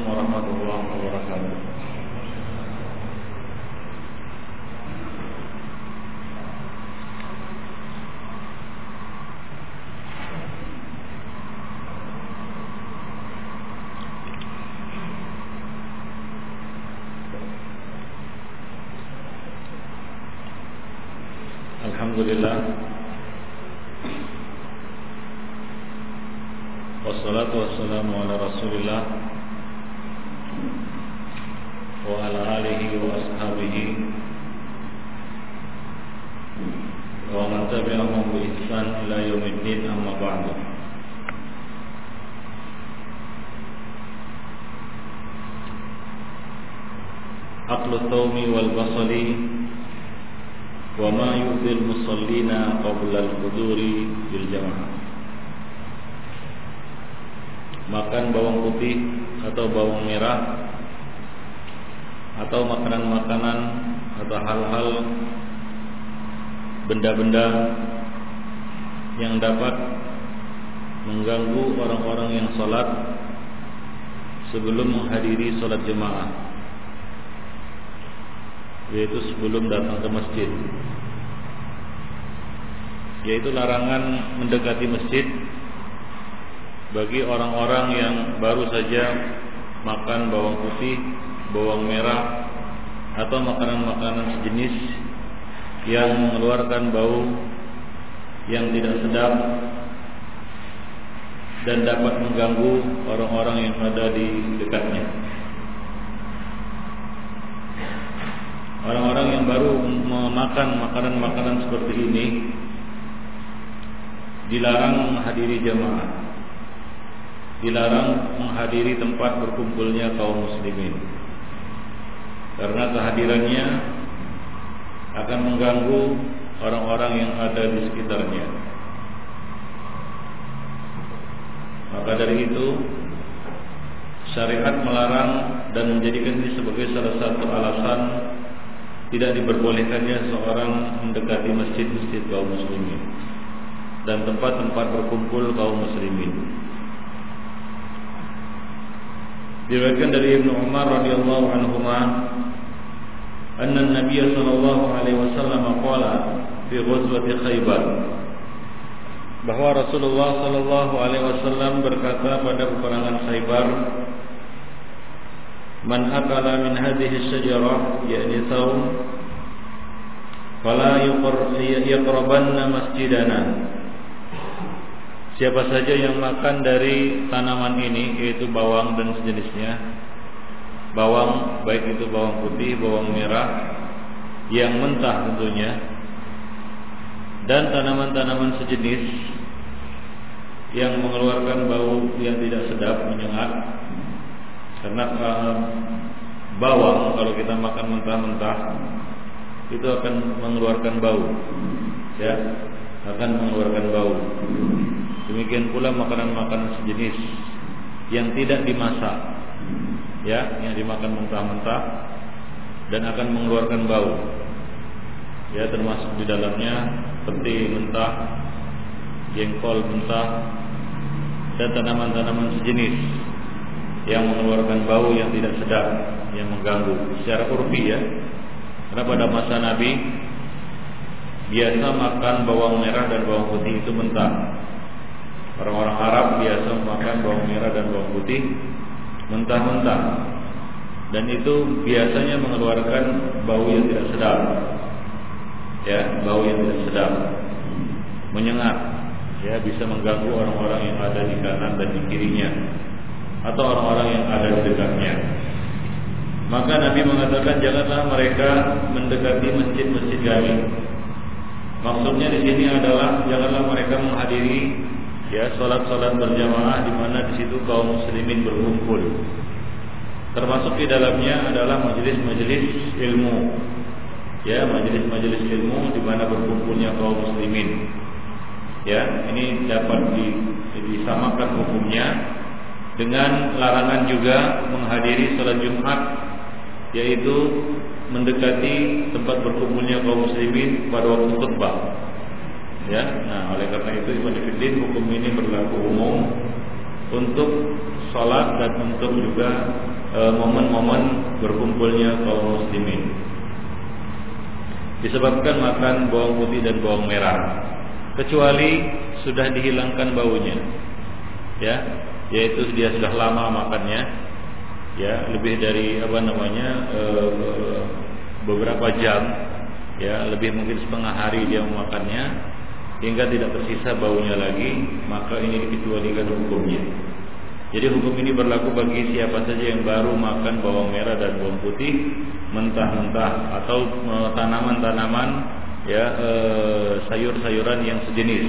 عليكم ورحمة الله وبركاته. الحمد لله والصلاة والسلام على رسول الله Aqlu tawmi wal basali وما يؤذي المصلين قبل الحضور بالجماعة makan bawang putih atau bawang merah atau makanan-makanan atau hal-hal benda-benda yang dapat mengganggu orang-orang yang sholat sebelum menghadiri sholat jemaah yaitu sebelum datang ke masjid yaitu larangan mendekati masjid bagi orang-orang yang baru saja makan bawang putih, bawang merah atau makanan-makanan sejenis yang mengeluarkan bau yang tidak sedap dan dapat mengganggu orang-orang yang ada di dekatnya. Orang-orang yang baru memakan makanan-makanan seperti ini dilarang menghadiri jamaah. Dilarang menghadiri tempat berkumpulnya kaum muslimin. Karena kehadirannya akan mengganggu orang-orang yang ada di sekitarnya. Maka dari itu syariat melarang dan menjadikan ini sebagai salah satu alasan tidak diperbolehkannya seorang mendekati masjid-masjid kaum muslimin dan tempat-tempat berkumpul kaum muslimin. Diriwayatkan dari Ibnu Umar radhiyallahu anhu anna Nabi sallallahu alaihi wasallam qala fi ghazwati Khaybar bahwa Rasulullah sallallahu alaihi wasallam berkata pada peperangan Khaybar Man akala min hadhihi syajarah yakni saum fala yaqrabanna masjidana. Siapa saja yang makan dari tanaman ini yaitu bawang dan sejenisnya Bawang baik itu bawang putih, bawang merah Yang mentah tentunya Dan tanaman-tanaman sejenis Yang mengeluarkan bau yang tidak sedap, menyengat Karena uh, bawang kalau kita makan mentah-mentah Itu akan mengeluarkan bau. Ya, akan mengeluarkan bau. Demikian pula makanan-makanan sejenis yang tidak dimasak, ya, yang dimakan mentah-mentah dan akan mengeluarkan bau. Ya, termasuk di dalamnya peti mentah, jengkol mentah dan tanaman-tanaman sejenis yang mengeluarkan bau yang tidak sedap, yang mengganggu secara urfi ya. Karena pada masa Nabi biasa makan bawang merah dan bawang putih itu mentah Orang-orang Arab biasa makan bawang merah dan bawang putih mentah-mentah dan itu biasanya mengeluarkan bau yang tidak sedap. Ya, bau yang tidak sedap. Menyengat. Ya, bisa mengganggu orang-orang yang ada di kanan dan di kirinya atau orang-orang yang ada di dekatnya. Maka Nabi mengatakan janganlah mereka mendekati masjid-masjid kami. Maksudnya di sini adalah janganlah mereka menghadiri ya salat-salat berjamaah di mana di situ kaum muslimin berkumpul. Termasuk di dalamnya adalah majelis-majelis ilmu. Ya, majelis-majelis ilmu di mana berkumpulnya kaum muslimin. Ya, ini dapat di, disamakan hukumnya dengan larangan juga menghadiri salat Jumat yaitu mendekati tempat berkumpulnya kaum muslimin pada waktu khutbah ya nah oleh karena itu Ibn Fiddin hukum ini berlaku umum untuk sholat dan untuk juga eh, momen-momen e, berkumpulnya kaum muslimin. Disebabkan makan bawang putih dan bawang merah, kecuali sudah dihilangkan baunya, ya, yaitu dia sudah lama makannya, ya, lebih dari apa namanya e, beberapa jam, ya, lebih mungkin setengah hari dia memakannya, hingga tidak tersisa baunya lagi, maka ini dikecualikan hukumnya. Jadi hukum ini berlaku bagi siapa saja yang baru makan bawang merah dan bawang putih mentah-mentah atau e, tanaman-tanaman ya e, sayur-sayuran yang sejenis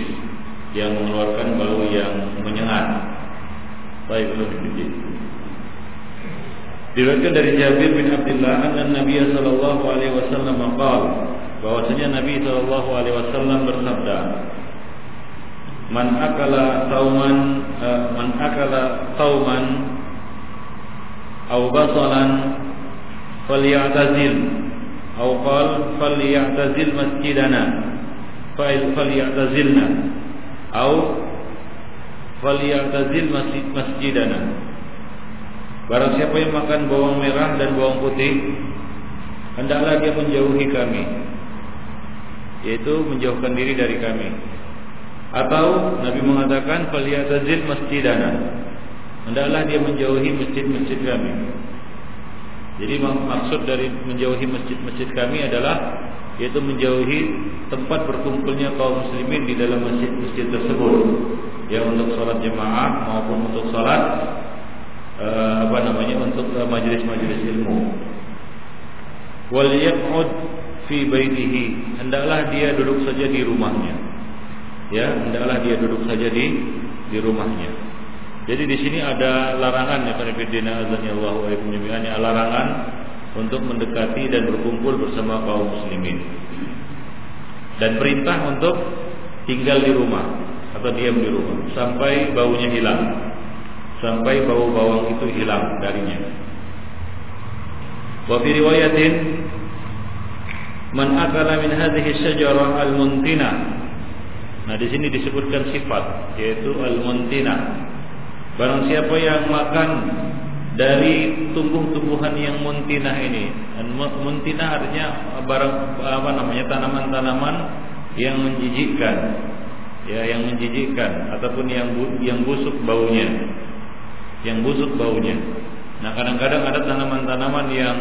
yang mengeluarkan bau yang menyengat. Baik, Diriwayatkan dari Jabir bin Abdullah anna Nabi sallallahu alaihi wasallam bahwasanya Nabi sallallahu alaihi wasallam bersabda Man akala tauman uh, man akala tauman aw basalan falyatazil aw qal falyatazil masjidana fa'il falyatazilna aw falyatazil masjid masjidana Barang siapa yang makan bawang merah dan bawang putih hendaklah dia menjauhi kami yaitu menjauhkan diri dari kami. Atau Nabi mengatakan faliyatazil masjidana. Hendaklah dia menjauhi masjid-masjid kami. Jadi maksud dari menjauhi masjid-masjid kami adalah yaitu menjauhi tempat berkumpulnya kaum muslimin di dalam masjid-masjid tersebut. Ya untuk sholat jemaah maupun untuk sholat uh, apa namanya untuk uh, majelis-majelis ilmu. Wal yaq'ud fi baitihi. Hendaklah dia duduk saja di rumahnya. Ya hendaklah dia duduk saja di di rumahnya. Jadi di sini ada larangan ya para bidina azanillahu wa jami'an ya larangan untuk mendekati dan berkumpul bersama kaum muslimin. Dan perintah untuk tinggal di rumah atau diam di rumah sampai baunya hilang sampai bau bawang itu hilang darinya wa fi riwayatin Man akala min hadhihi syajarah al-muntina. Nah, di sini disebutkan sifat yaitu al-muntina. Barang siapa yang makan dari tumbuh-tumbuhan yang muntinah ini. Muntinah artinya barang apa namanya tanaman-tanaman yang menjijikkan. Ya, yang menjijikkan ataupun yang yang busuk baunya. Yang busuk baunya. Nah, kadang-kadang ada tanaman-tanaman yang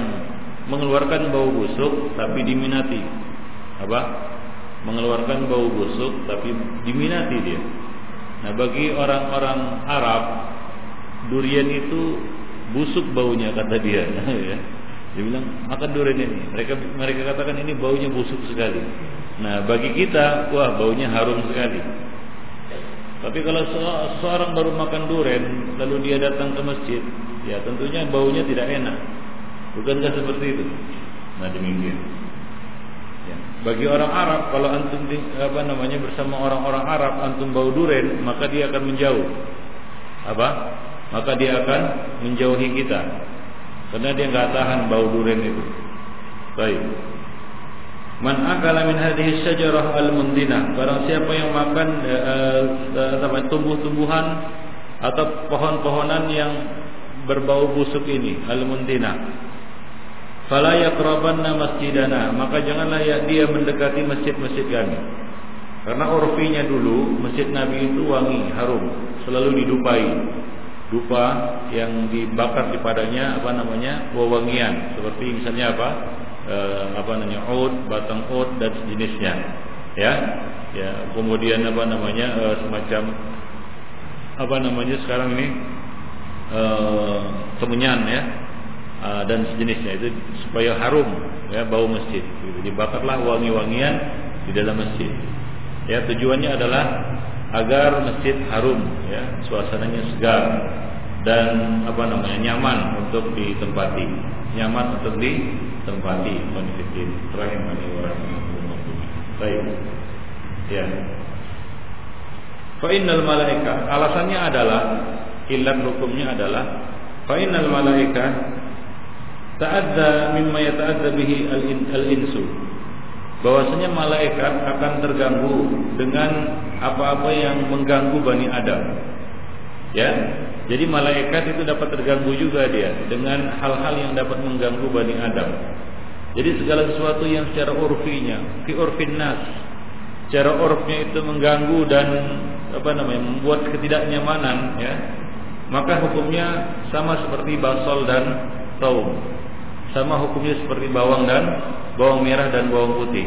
mengeluarkan bau busuk tapi diminati. Apa? Mengeluarkan bau busuk tapi diminati dia. Nah, bagi orang-orang Arab durian itu busuk baunya kata dia ya. Dia bilang makan durian ini. Mereka mereka katakan ini baunya busuk sekali. Nah, bagi kita wah baunya harum sekali. Tapi kalau seorang baru makan durian lalu dia datang ke masjid, ya tentunya baunya tidak enak. Bukankah seperti itu? Nah demikian. Ya. Bagi orang Arab, kalau antum apa namanya bersama orang-orang Arab, antum bau duren, maka dia akan menjauh. Apa? Maka dia akan menjauhi kita, karena dia nggak tahan bau duren itu. Baik. Man akala min hadhihi syajarah al-mundina, barang siapa yang makan uh, uh, tumbuh-tumbuhan atau pohon-pohonan yang berbau busuk ini, al-mundina. Fala yaqrabanna masjidana. Maka janganlah ya dia mendekati masjid-masjid kami. Karena urfinya dulu masjid Nabi itu wangi harum. Selalu didupai. Dupa yang dibakar di padanya apa namanya wewangian. Seperti misalnya apa e, apa namanya oud batang oud dan sejenisnya ya ya kemudian apa namanya e, semacam apa namanya sekarang ini e, kemenyan ya. Uh, dan sejenisnya itu supaya harum ya bau masjid. Gitu. dibakarlah wangi-wangian di dalam masjid. Ya tujuannya adalah agar masjid harum ya suasananya segar dan apa namanya nyaman untuk ditempati. Nyaman untuk ditempati konfidin rahimani wa baik. Ya. Fa innal malaika. Alasannya adalah ilat hukumnya adalah fa innal malaika ta'adza mimma yata'adza bihi al-insu. Bahwasanya malaikat akan terganggu dengan apa-apa yang mengganggu Bani Adam. Ya Jadi malaikat itu dapat terganggu juga dia dengan hal-hal yang dapat mengganggu Bani Adam. Jadi segala sesuatu yang secara urfinya, fi urfin nas, secara urfnya itu mengganggu dan apa namanya membuat ketidaknyamanan ya maka hukumnya sama seperti basol dan taum sama hukumnya seperti bawang dan bawang merah dan bawang putih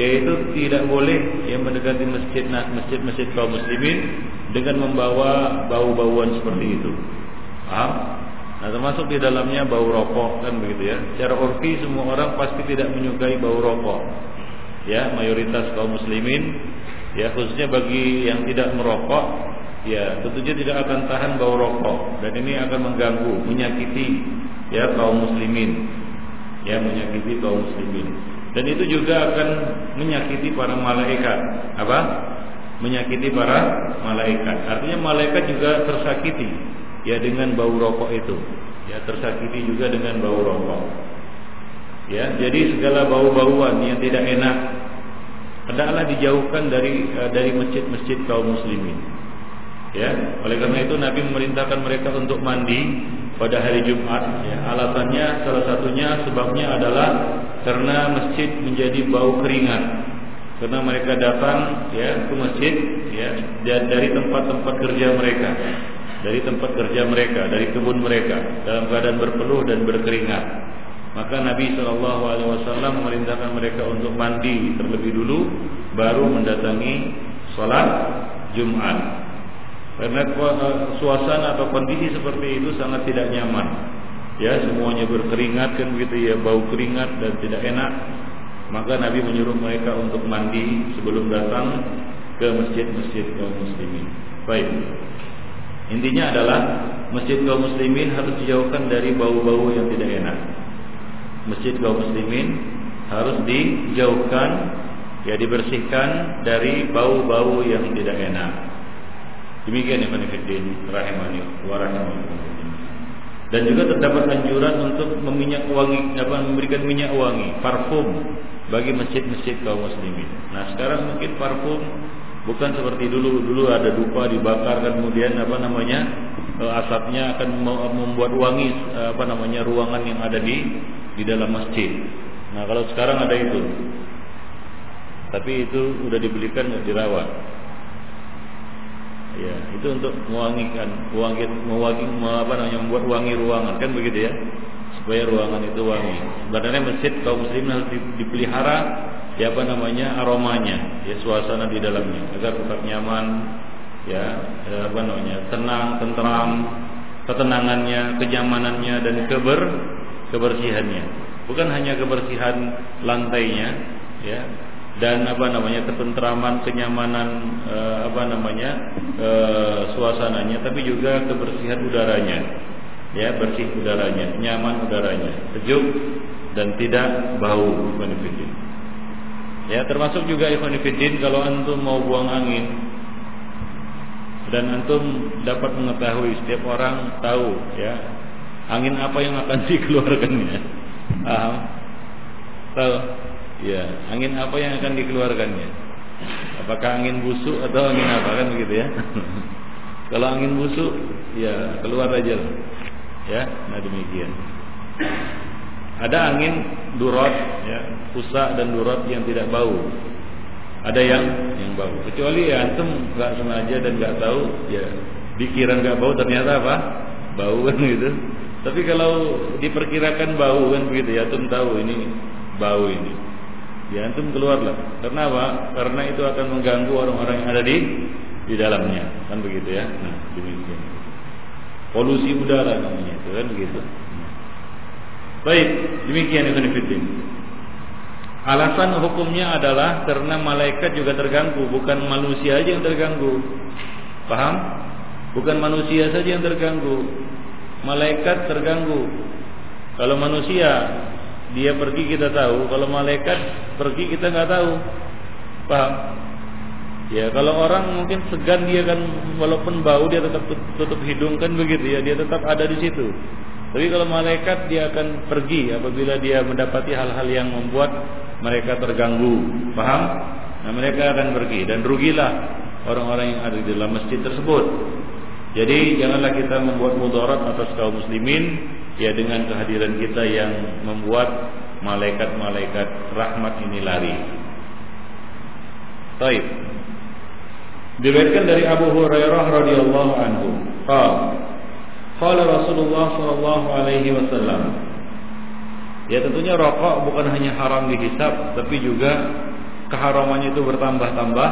yaitu tidak boleh yang mendekati masjid masjid-masjid kaum muslimin dengan membawa bau-bauan seperti itu paham Nah termasuk di dalamnya bau rokok kan begitu ya. Secara urfi semua orang pasti tidak menyukai bau rokok. Ya mayoritas kaum muslimin ya khususnya bagi yang tidak merokok ya tentunya tidak akan tahan bau rokok dan ini akan mengganggu, menyakiti ya kaum muslimin. Ya menyakiti kaum muslimin. Dan itu juga akan menyakiti para malaikat. Apa? Menyakiti para malaikat. Artinya malaikat juga tersakiti ya dengan bau rokok itu ya tersakiti juga dengan bau rokok ya jadi segala bau-bauan yang tidak enak hendaklah dijauhkan dari uh, dari masjid-masjid kaum muslimin ya oleh karena itu Nabi memerintahkan mereka untuk mandi pada hari Jumat ya alasannya salah satunya sebabnya adalah karena masjid menjadi bau keringat karena mereka datang ya ke masjid ya dari tempat-tempat kerja mereka dari tempat kerja mereka, dari kebun mereka dalam keadaan berpeluh dan berkeringat. Maka Nabi Shallallahu Alaihi Wasallam memerintahkan mereka untuk mandi terlebih dulu, baru mendatangi sholat Jumat. Karena suasana atau kondisi seperti itu sangat tidak nyaman. Ya semuanya berkeringat kan begitu ya bau keringat dan tidak enak. Maka Nabi menyuruh mereka untuk mandi sebelum datang ke masjid-masjid kaum muslimin. Baik. Intinya adalah masjid kaum muslimin harus dijauhkan dari bau-bau yang tidak enak. Masjid kaum muslimin harus dijauhkan ya dibersihkan dari bau-bau yang tidak enak. Demikian ya Fiddin rahimani wa Dan juga terdapat anjuran untuk meminyak wangi apa memberikan minyak wangi, parfum bagi masjid-masjid kaum muslimin. Nah, sekarang mungkin parfum Bukan seperti dulu, dulu ada dupa dibakar kan kemudian apa namanya eh, asapnya akan membuat wangi eh, apa namanya ruangan yang ada di di dalam masjid. Nah kalau sekarang ada itu, tapi itu udah dibelikan dirawat. Ya itu untuk mewangikan, mewangi, mewangi, apa namanya membuat wangi ruangan kan begitu ya, supaya ruangan itu wangi. Sebenarnya masjid kaum muslim harus dipelihara ya apa namanya aromanya ya suasana di dalamnya. Agar tetap nyaman ya, ya apa namanya tenang tentram ketenangannya kenyamanannya dan keber kebersihannya. Bukan hanya kebersihan lantainya ya dan apa namanya ketentraman kenyamanan eh, apa namanya eh, suasananya tapi juga kebersihan udaranya ya bersih udaranya nyaman udaranya sejuk dan tidak bau benefitin Ya, termasuk juga ikhwan fillah kalau antum mau buang angin dan antum dapat mengetahui setiap orang tahu ya angin apa yang akan dikeluarkannya. Paham? Tahu? Ya, angin apa yang akan dikeluarkannya? Apakah angin busuk atau angin apa kan begitu ya? Kalau angin busuk, ya keluar aja. Ya, nah demikian. Ada angin durot, ya, pusak dan durot yang tidak bau. Ada yang yang bau. Kecuali ya antum nggak sengaja dan nggak tahu, ya dikira nggak bau ternyata apa? Bau kan gitu. Tapi kalau diperkirakan bau kan begitu ya, antum tahu ini bau ini. Ya antum keluarlah. Karena apa? Karena itu akan mengganggu orang-orang yang ada di di dalamnya, kan begitu ya. Nah, demikian. Polusi udara namanya itu kan begitu. Baik, demikian Ibn Fiddin. Alasan hukumnya adalah karena malaikat juga terganggu, bukan manusia aja yang terganggu. Paham? Bukan manusia saja yang terganggu. Malaikat terganggu. Kalau manusia dia pergi kita tahu, kalau malaikat pergi kita nggak tahu. Paham? Ya, kalau orang mungkin segan dia kan walaupun bau dia tetap tutup hidung kan begitu ya, dia tetap ada di situ. Tapi kalau malaikat dia akan pergi apabila dia mendapati hal-hal yang membuat mereka terganggu. Paham? Nah, mereka akan pergi dan rugilah orang-orang yang ada di dalam masjid tersebut. Jadi janganlah kita membuat mudarat atas kaum muslimin ya dengan kehadiran kita yang membuat malaikat-malaikat rahmat ini lari. Baik. Diriwayatkan dari Abu Hurairah radhiyallahu anhu, qala Rasulullah sallallahu alaihi wasallam Ya tentunya rokok bukan hanya haram dihisap tapi juga keharamannya itu bertambah-tambah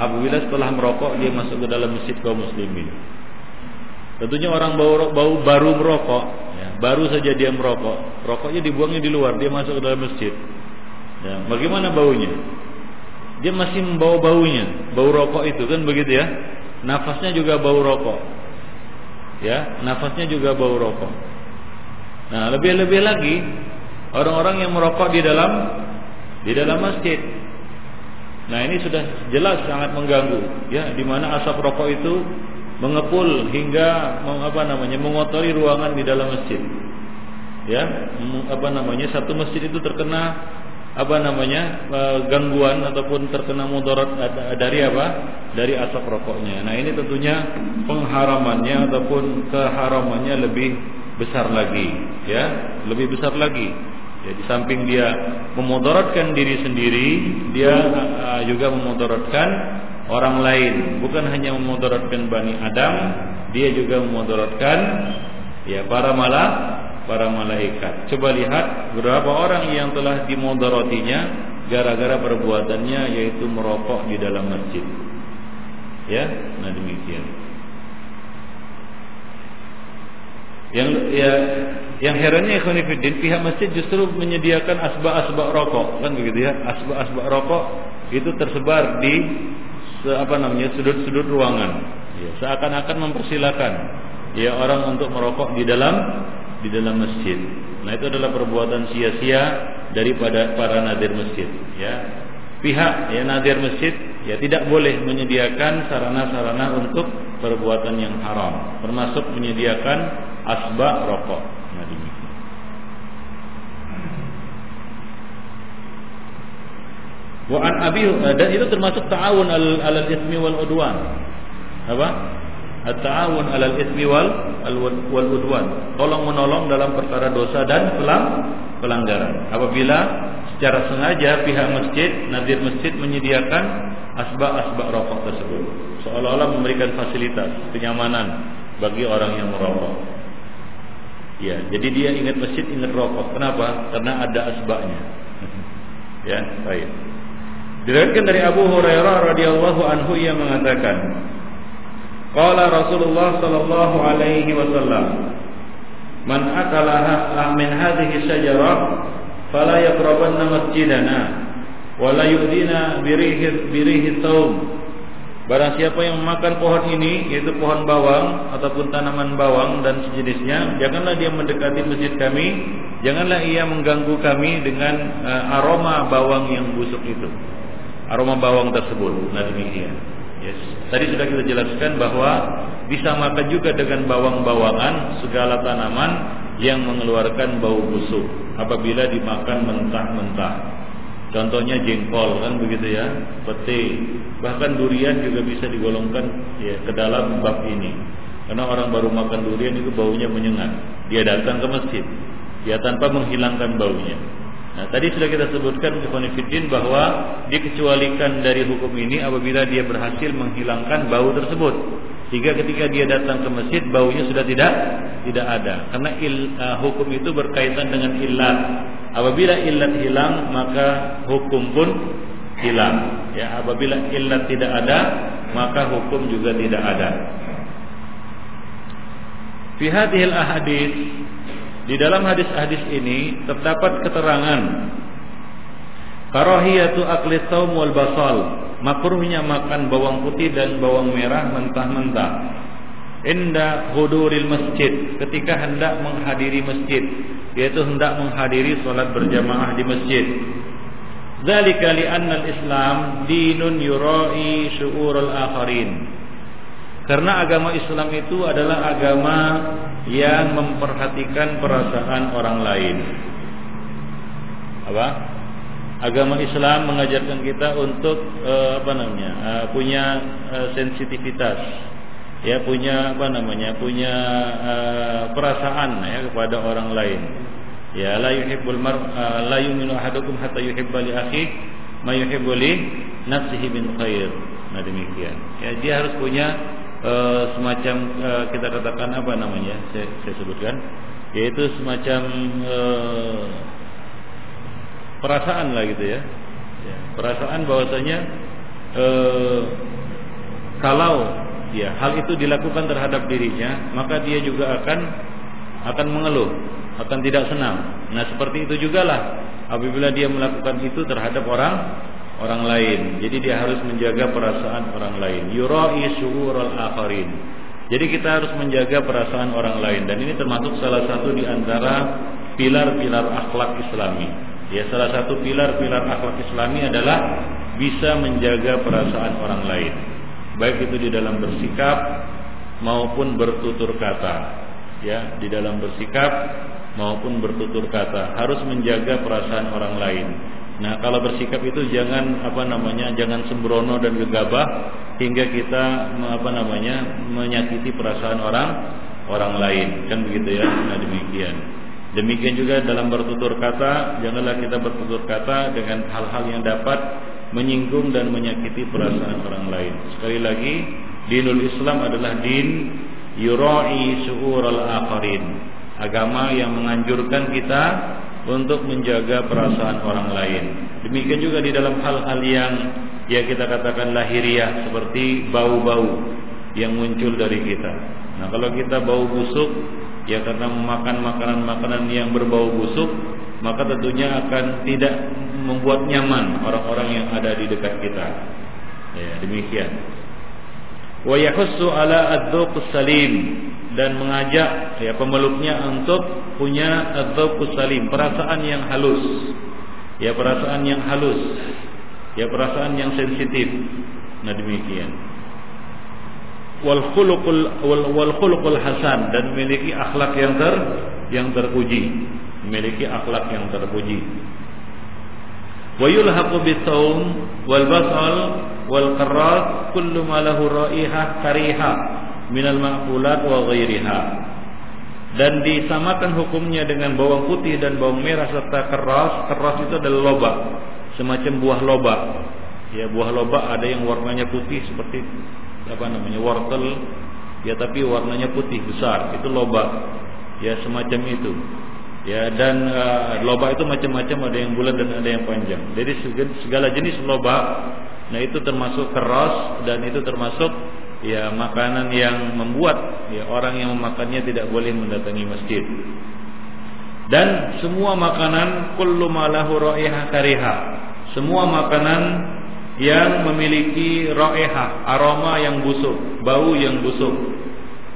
apabila setelah merokok dia masuk ke dalam masjid kaum muslimin. Tentunya orang bau, bau baru merokok, ya, baru saja dia merokok, rokoknya dibuangnya di luar, dia masuk ke dalam masjid. Ya, bagaimana baunya? Dia masih membawa baunya, bau rokok itu kan begitu ya. Nafasnya juga bau rokok. Ya, nafasnya juga bau rokok. Nah, lebih-lebih lagi orang-orang yang merokok di dalam di dalam masjid. Nah, ini sudah jelas sangat mengganggu, ya, di mana asap rokok itu mengepul hingga apa namanya mengotori ruangan di dalam masjid. Ya, apa namanya satu masjid itu terkena apa namanya e, gangguan ataupun terkena mudarat dari apa? Dari asap rokoknya. Nah, ini tentunya pengharamannya ataupun keharamannya lebih besar lagi, ya, lebih besar lagi. Ya, di samping dia memudaratkan diri sendiri, dia uh, juga memudaratkan orang lain, bukan hanya memudaratkan Bani Adam, dia juga memudaratkan ya para malah para malaikat. Coba lihat berapa orang yang telah dimudaratinya gara-gara perbuatannya yaitu merokok di dalam masjid. Ya, nah demikian. Yang ya yang herannya Ikhwanifiddin pihak masjid justru menyediakan asbak-asbak rokok kan begitu ya asbak-asbak rokok itu tersebar di apa namanya sudut-sudut ruangan. Ya, seakan-akan mempersilahkan ya orang untuk merokok di dalam di dalam masjid. Nah itu adalah perbuatan sia-sia daripada para nadir masjid ya. Pihak ya nadir masjid ya tidak boleh menyediakan sarana-sarana untuk perbuatan yang haram termasuk menyediakan asbak rokok. Nah Wa an Abi dan itu termasuk ta'awun al ismi wal udwan. Apa? At-ta'awun alal ismi wal wal udwan. Tolong menolong dalam perkara dosa dan pelang pelanggaran. Apabila secara sengaja pihak masjid, nadir masjid menyediakan asbak-asbak rokok tersebut, seolah-olah memberikan fasilitas kenyamanan bagi orang yang merokok. Ya, jadi dia ingat masjid, ingat rokok. Kenapa? Karena ada asbaknya. ya, baik. Diriwayatkan dari Abu Hurairah radhiyallahu anhu ia mengatakan, Qala Rasulullah sallallahu alaihi wasallam, "Man akala min hadhihi syajarah fala yaqrabanna masjidana wa la yu'dina birihi birihi taum." Barang siapa yang memakan pohon ini yaitu pohon bawang ataupun tanaman bawang dan sejenisnya, janganlah dia mendekati masjid kami, janganlah ia mengganggu kami dengan uh, aroma bawang yang busuk itu aroma bawang tersebut. Nah demikian. Yes. Tadi sudah kita jelaskan bahwa bisa makan juga dengan bawang-bawangan segala tanaman yang mengeluarkan bau busuk apabila dimakan mentah-mentah. Contohnya jengkol kan begitu ya, pete, bahkan durian juga bisa digolongkan ya ke dalam bab ini. Karena orang baru makan durian itu baunya menyengat. Dia datang ke masjid, dia tanpa menghilangkan baunya. Nah, tadi sudah kita sebutkan Ikhwanifidin bahwa dikecualikan dari hukum ini apabila dia berhasil menghilangkan bau tersebut. Sehingga ketika dia datang ke masjid baunya sudah tidak tidak ada. Karena il, uh, hukum itu berkaitan dengan ilat. Apabila ilat hilang maka hukum pun hilang. Ya, apabila ilat tidak ada maka hukum juga tidak ada. Fi hadhil ahadits di dalam hadis-hadis ini terdapat keterangan karahiyatu akli saum wal basal, makruhnya makan bawang putih dan bawang merah mentah-mentah. Inda huduril masjid, ketika hendak menghadiri masjid, yaitu hendak menghadiri salat berjamaah di masjid. Dzalika li'anna al-Islam dinun yura'i syu'urul akharin. Karena agama Islam itu adalah agama yang memperhatikan perasaan orang lain. Apa? Agama Islam mengajarkan kita untuk uh, apa namanya? Uh, punya uh, sensitivitas ya punya apa namanya punya perasaan ya kepada orang lain ya la yuhibbul mar la yu'minu ahadukum hatta yuhibba li akhi ma yuhibbu li nafsihi min khair nah demikian ya dia harus punya uh, semacam uh, kita katakan apa namanya saya, saya sebutkan yaitu semacam uh, perasaan lah gitu ya, ya perasaan bahwasanya uh, kalau ya hal itu dilakukan terhadap dirinya maka dia juga akan akan mengeluh akan tidak senang. Nah seperti itu juga lah apabila dia melakukan itu terhadap orang orang lain. Jadi dia harus menjaga perasaan orang lain. Yurai syu'ural akharin. Jadi kita harus menjaga perasaan orang lain. Dan ini termasuk salah satu di antara pilar-pilar akhlak islami. Ya salah satu pilar-pilar akhlak islami adalah bisa menjaga perasaan orang lain. Baik itu di dalam bersikap maupun bertutur kata. Ya di dalam bersikap maupun bertutur kata. Harus menjaga perasaan orang lain nah kalau bersikap itu jangan apa namanya jangan sembrono dan gegabah hingga kita apa namanya menyakiti perasaan orang orang lain kan begitu ya nah demikian demikian juga dalam bertutur kata janganlah kita bertutur kata dengan hal-hal yang dapat menyinggung dan menyakiti perasaan orang lain. Sekali lagi, dinul Islam adalah din yurai al akharin. Agama yang menganjurkan kita untuk menjaga perasaan orang lain. Demikian juga di dalam hal-hal yang ya kita katakan lahiriah seperti bau-bau yang muncul dari kita. Nah, kalau kita bau busuk ya karena memakan makanan-makanan yang berbau busuk, maka tentunya akan tidak membuat nyaman orang-orang yang ada di dekat kita. Ya, demikian. Wa yahussu ala salim dan mengajak ya pemeluknya untuk punya adzauqus salim, perasaan yang halus. Ya, perasaan yang halus. Ya, perasaan yang sensitif. Nah, demikian. Wal khuluqul wal, wal khuluqul hasan dan memiliki akhlak yang ter yang terpuji, memiliki akhlak yang terpuji wa yulhaqu bisawm wal basal wal qarrat kullu ma lahu raihah kariha minal ma'kulat wa ghairiha. Dan disamakan hukumnya dengan bawang putih dan bawang merah serta keras. Keras itu adalah lobak semacam buah lobak ya buah lobak ada yang warnanya putih seperti apa namanya wortel. Ya tapi warnanya putih besar. Itu lobak ya semacam itu. Ya dan uh, loba itu macam-macam. Ada yang bulat dan ada yang panjang. Jadi segala jenis loba, nah itu termasuk keras dan itu termasuk ya makanan yang membuat ya orang yang memakannya tidak boleh mendatangi masjid. Dan semua makanan kullu raiha kariha. Semua makanan yang memiliki raiha, aroma yang busuk, bau yang busuk.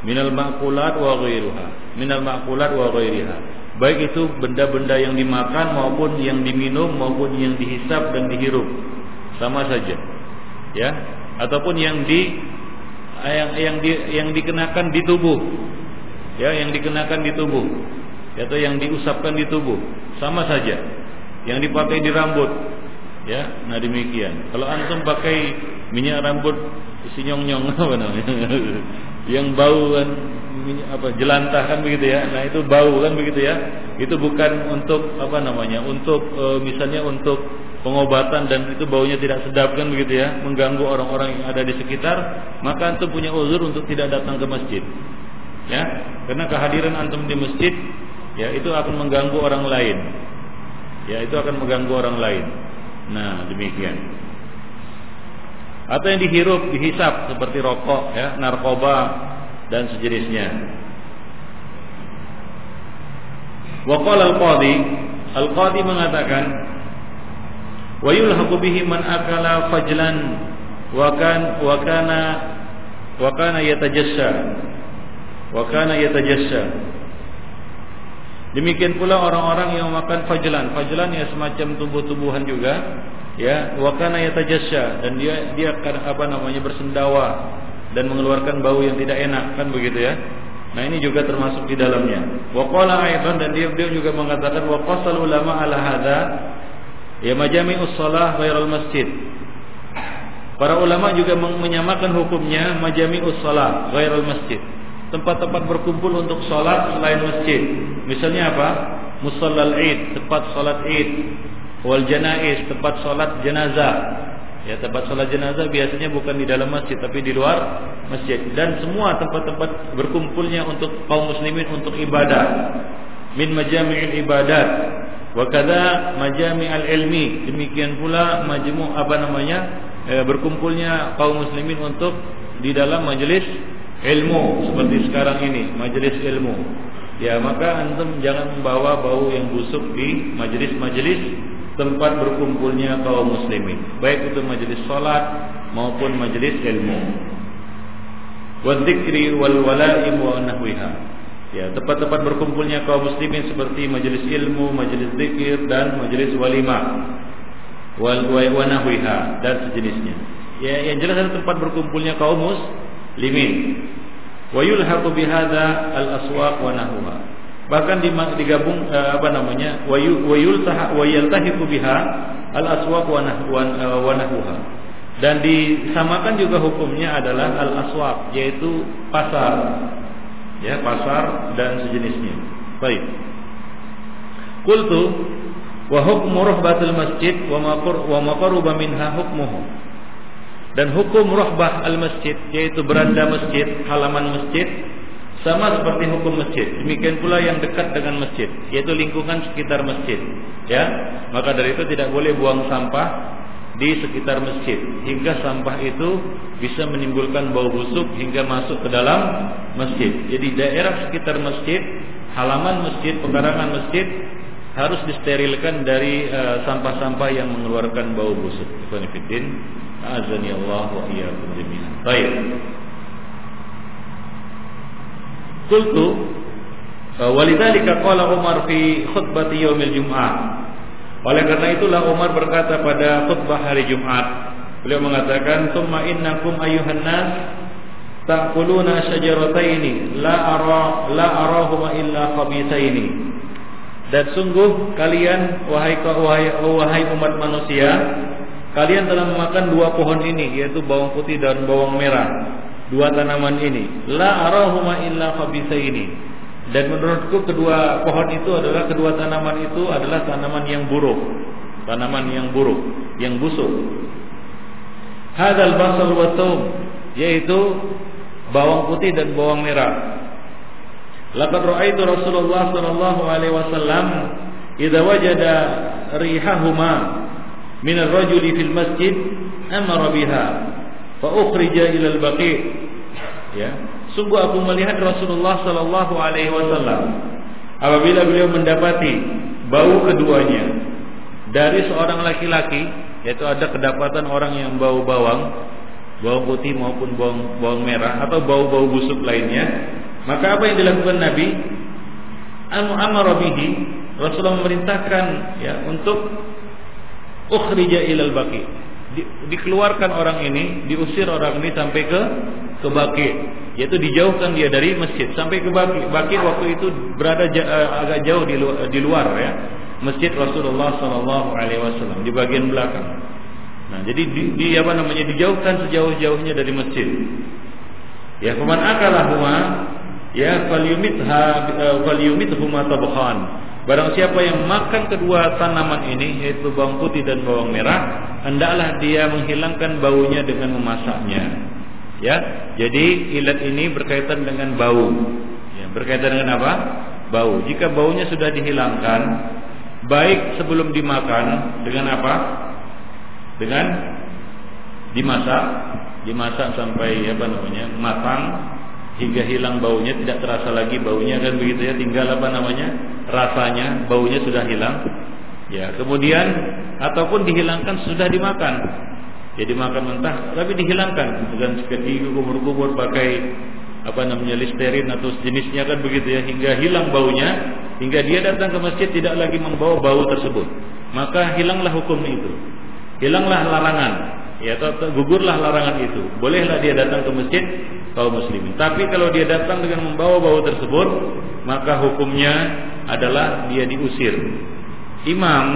Minal makulat wa ghairuha. Minal makulat wa ghairiha baik itu benda-benda yang dimakan maupun yang diminum maupun yang dihisap dan dihirup sama saja ya ataupun yang di yang yang di, yang dikenakan di tubuh ya yang dikenakan di tubuh atau yang diusapkan di tubuh sama saja yang dipakai di rambut ya nah demikian kalau antum pakai minyak rambut sinyong-nyong apa namanya yang bau kan apa jelantah kan begitu ya. Nah, itu bau kan begitu ya. Itu bukan untuk apa namanya? Untuk e, misalnya untuk pengobatan dan itu baunya tidak sedap kan begitu ya, mengganggu orang-orang yang ada di sekitar, maka antum punya uzur untuk tidak datang ke masjid. Ya, karena kehadiran antum di masjid ya itu akan mengganggu orang lain. Ya, itu akan mengganggu orang lain. Nah, demikian. Atau yang dihirup, dihisap seperti rokok ya, narkoba, dan sejenisnya. Waqala al-qadi, al-qadi mengatakan wa yulhaqu bihi man akala fajlan wa kan wa kana wa kana yatajassa wa kana yatajassa Demikian pula orang-orang yang makan fajlan. Fajlan ya semacam tumbuh-tumbuhan juga, ya. Wa kana yatajassa dan dia dia apa namanya bersendawa dan mengeluarkan bau yang tidak enak kan begitu ya nah ini juga termasuk di dalamnya wa qala aidan dan dia beliau juga mengatakan wa qasal ulama ala hadza ya majami'us shalah ghairal masjid Para ulama juga menyamakan hukumnya majami'us shalah ghairul masjid. Tempat-tempat berkumpul untuk salat selain masjid. Misalnya apa? Musallal Id, tempat salat Id. Wal janaiz, tempat salat jenazah. Ya, tempat salat jenazah biasanya bukan di dalam masjid tapi di luar masjid dan semua tempat-tempat berkumpulnya untuk kaum muslimin untuk ibadah. Min majami'il ibadat wa kadza majami'al ilmi. Demikian pula majmu' apa namanya? eh, berkumpulnya kaum muslimin untuk di dalam majelis ilmu seperti sekarang ini, majelis ilmu. Ya, maka antum jangan membawa bau yang busuk di majelis-majelis tempat berkumpulnya kaum muslimin, baik itu majelis salat maupun majelis ilmu. Wadzikri wal wala'i wa nahwiha. Ya, tempat-tempat berkumpulnya kaum muslimin seperti majelis ilmu, majelis zikir dan majelis walimah wal wa nahwiha dan sejenisnya. Ya, yang jelas adalah tempat berkumpulnya kaum muslimin. Wa yulhaqu bihadza al-aswaq wa nahwa. Bahkan digabung eh, apa namanya? Wa yultah wa yaltahiqu biha al-aswaq wa nahwa. Dan disamakan juga hukumnya adalah al-aswaq yaitu pasar. Ya, pasar dan sejenisnya. Baik. Qultu wa hukmu ruhbatul masjid wa maqur wa maqruba minha hukmuhu dan hukum ruhbah al masjid yaitu beranda masjid halaman masjid sama seperti hukum masjid demikian pula yang dekat dengan masjid yaitu lingkungan sekitar masjid ya maka dari itu tidak boleh buang sampah di sekitar masjid hingga sampah itu bisa menimbulkan bau busuk hingga masuk ke dalam masjid jadi daerah sekitar masjid halaman masjid pekarangan masjid harus disterilkan dari uh, sampah-sampah uh, yang mengeluarkan bau busuk. Konfidin, azani Allah wa iyyakum jami'an. Baik. Qultu uh, walidzalika qala Umar fi khutbati yaumil Jum'ah. Oleh karena itulah Umar berkata pada khutbah hari Jumat, beliau mengatakan, "Tsumma innakum ayyuhan nas ta'kuluna syajarataini la ara la arahuma illa khabithaini." Dan sungguh kalian wahai wahai, wahai umat manusia, kalian telah memakan dua pohon ini yaitu bawang putih dan bawang merah. Dua tanaman ini. La arahuma illa ini. Dan menurutku kedua pohon itu adalah kedua tanaman itu adalah tanaman yang buruk. Tanaman yang buruk, yang busuk. Hadal basal wa yaitu bawang putih dan bawang merah. Laqad ra'aitu Rasulullah sallallahu alaihi wasallam idza wajada rihahuma min ar-rajuli fil masjid amara biha fa ukhrija ila al-baqi ya sungguh aku melihat Rasulullah sallallahu alaihi wasallam apabila beliau mendapati bau keduanya dari seorang laki-laki yaitu ada kedapatan orang yang bau bawang bawang putih maupun bawang bawang merah atau bau-bau busuk lainnya maka apa yang dilakukan Nabi? Anu amara Rasulullah memerintahkan ya untuk ukhrija ilal baqi. Di, dikeluarkan orang ini, diusir orang ini sampai ke ke yaitu dijauhkan dia dari masjid sampai ke baqi. Baqi waktu itu berada uh, agak jauh di, lu, di luar ya. Masjid Rasulullah sallallahu alaihi wasallam di bagian belakang. Nah, jadi di, di apa namanya dijauhkan sejauh-jauhnya dari masjid. Ya, kuman akalahuma ya falyumitha eh, falyumithuma tabkhan barang siapa yang makan kedua tanaman ini yaitu bawang putih dan bawang merah hendaklah dia menghilangkan baunya dengan memasaknya. Ya jadi ilat ini berkaitan dengan bau. Ya, berkaitan dengan apa? Bau. Jika baunya sudah dihilangkan baik sebelum dimakan dengan apa? Dengan dimasak. Dimasak sampai apa namanya matang hingga hilang baunya tidak terasa lagi baunya kan begitu ya. Tinggal apa namanya? Rasanya baunya sudah hilang. Ya kemudian ataupun dihilangkan sudah dimakan. Jadi ya, makan mentah tapi dihilangkan. Dengan seketika kubur-kubur pakai apa namanya listerin atau jenisnya kan begitu ya. Hingga hilang baunya hingga dia datang ke masjid tidak lagi membawa bau tersebut. Maka hilanglah hukum itu. Hilanglah larangan ya gugurlah larangan itu bolehlah dia datang ke masjid kaum muslimin. Tapi kalau dia datang dengan membawa bau tersebut, maka hukumnya adalah dia diusir. Imam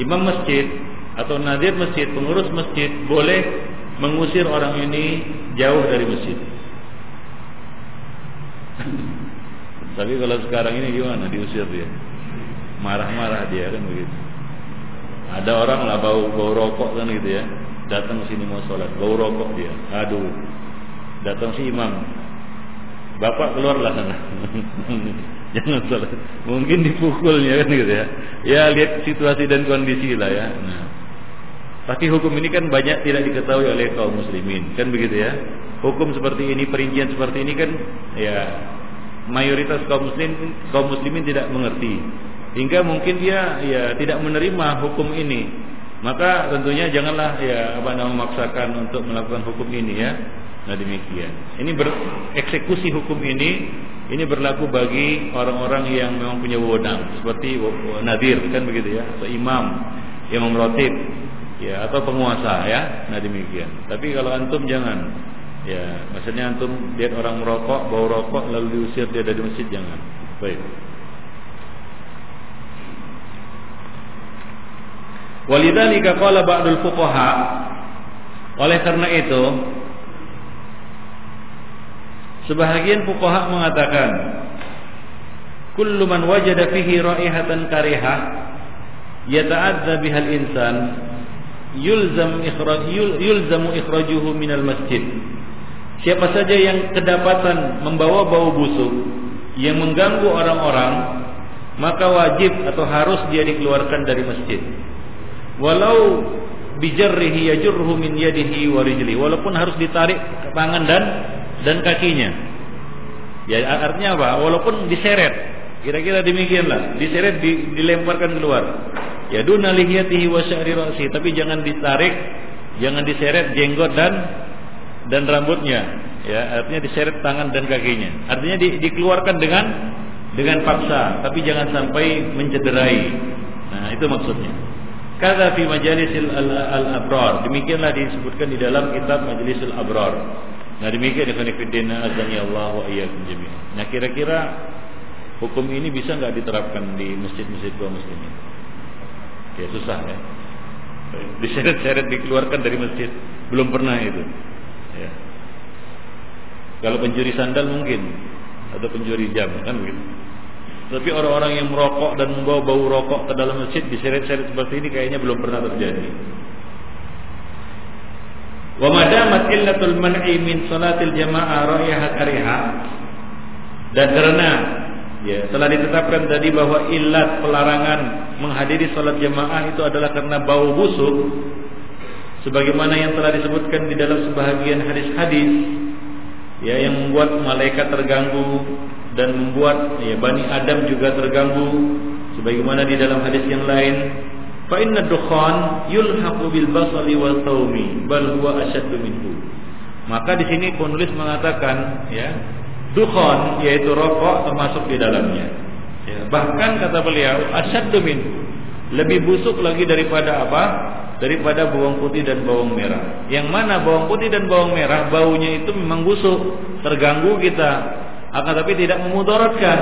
imam masjid atau nadir masjid, pengurus masjid boleh mengusir orang ini jauh dari masjid. Tapi kalau sekarang ini gimana diusir dia? Marah-marah dia kan begitu. Ada orang lah bau bau rokok kan gitu ya. Datang sini mau sholat, bau rokok dia. Aduh. Datang si imam. Bapak keluarlah sana. Jangan sholat. Mungkin dipukulnya kan gitu ya. Ya lihat situasi dan kondisi lah ya. Nah. Tapi hukum ini kan banyak tidak diketahui oleh kaum muslimin, kan begitu ya? Hukum seperti ini, perincian seperti ini kan ya mayoritas kaum muslim kaum muslimin tidak mengerti. Hingga mungkin dia ya tidak menerima hukum ini. Maka tentunya janganlah ya apa namanya memaksakan untuk melakukan hukum ini ya. Nah demikian. Ini bereksekusi hukum ini ini berlaku bagi orang-orang yang memang punya wewenang seperti nadir kan begitu ya atau imam yang merotip ya atau penguasa ya nah demikian tapi kalau antum jangan ya maksudnya antum lihat orang merokok bau rokok lalu diusir dia dari masjid jangan baik Walidzalika qala ba'dul fuqaha oleh karena itu sebahagian fuqaha mengatakan kullu man wajada fihi raihatan karihah yata'adza bihal insan yulzam ikhraj yul, yulzamu ikhrajuhu minal masjid. Siapa saja yang kedapatan membawa bau busuk yang mengganggu orang-orang, maka wajib atau harus dia dikeluarkan dari masjid. Walau bijarrihi yajurruhu min yadihi wa rijli, walaupun harus ditarik tangan dan dan kakinya. Ya artinya apa? Walaupun diseret. Kira-kira demikianlah, diseret di, dilemparkan keluar. Ya duna lihiyatihi wa sya'ri ra'si, tapi jangan ditarik, jangan diseret jenggot dan dan rambutnya. Ya, artinya diseret tangan dan kakinya. Artinya di, dikeluarkan dengan dengan paksa, tapi jangan sampai mencederai. Nah, itu maksudnya. Kata fi majalisil al-abrar. Demikianlah disebutkan di dalam kitab Majlisul Abrar. Nah, demikian ikhwan fillah azani Allah wa iyyakum jami'an. Nah, kira-kira hukum ini bisa nggak diterapkan di masjid-masjid kaum muslimin? Ya susah ya. Diseret-seret dikeluarkan dari masjid. Belum pernah itu. Ya. Kalau pencuri sandal mungkin atau pencuri jam kan begitu. Tapi orang-orang yang merokok dan membawa bau rokok ke dalam masjid diseret-seret seperti ini kayaknya belum pernah terjadi. Wa madamat illatul man'i min salatil jamaah ra'yaha kariha dan karena Ya, telah ditetapkan tadi bahwa ilat pelarangan menghadiri sholat jamaah itu adalah karena bau busuk sebagaimana yang telah disebutkan di dalam sebahagian hadis-hadis ya yang membuat malaikat terganggu dan membuat ya Bani Adam juga terganggu sebagaimana di dalam hadis yang lain fa inna dukhan yulhaqu bil thawmi bal huwa ashaddu minhu maka di sini penulis mengatakan ya dukhon yaitu rokok termasuk di dalamnya. Ya, bahkan kata beliau asyaddu min lebih busuk lagi daripada apa? Daripada bawang putih dan bawang merah. Yang mana bawang putih dan bawang merah baunya itu memang busuk, terganggu kita. Akan tapi tidak memudaratkan.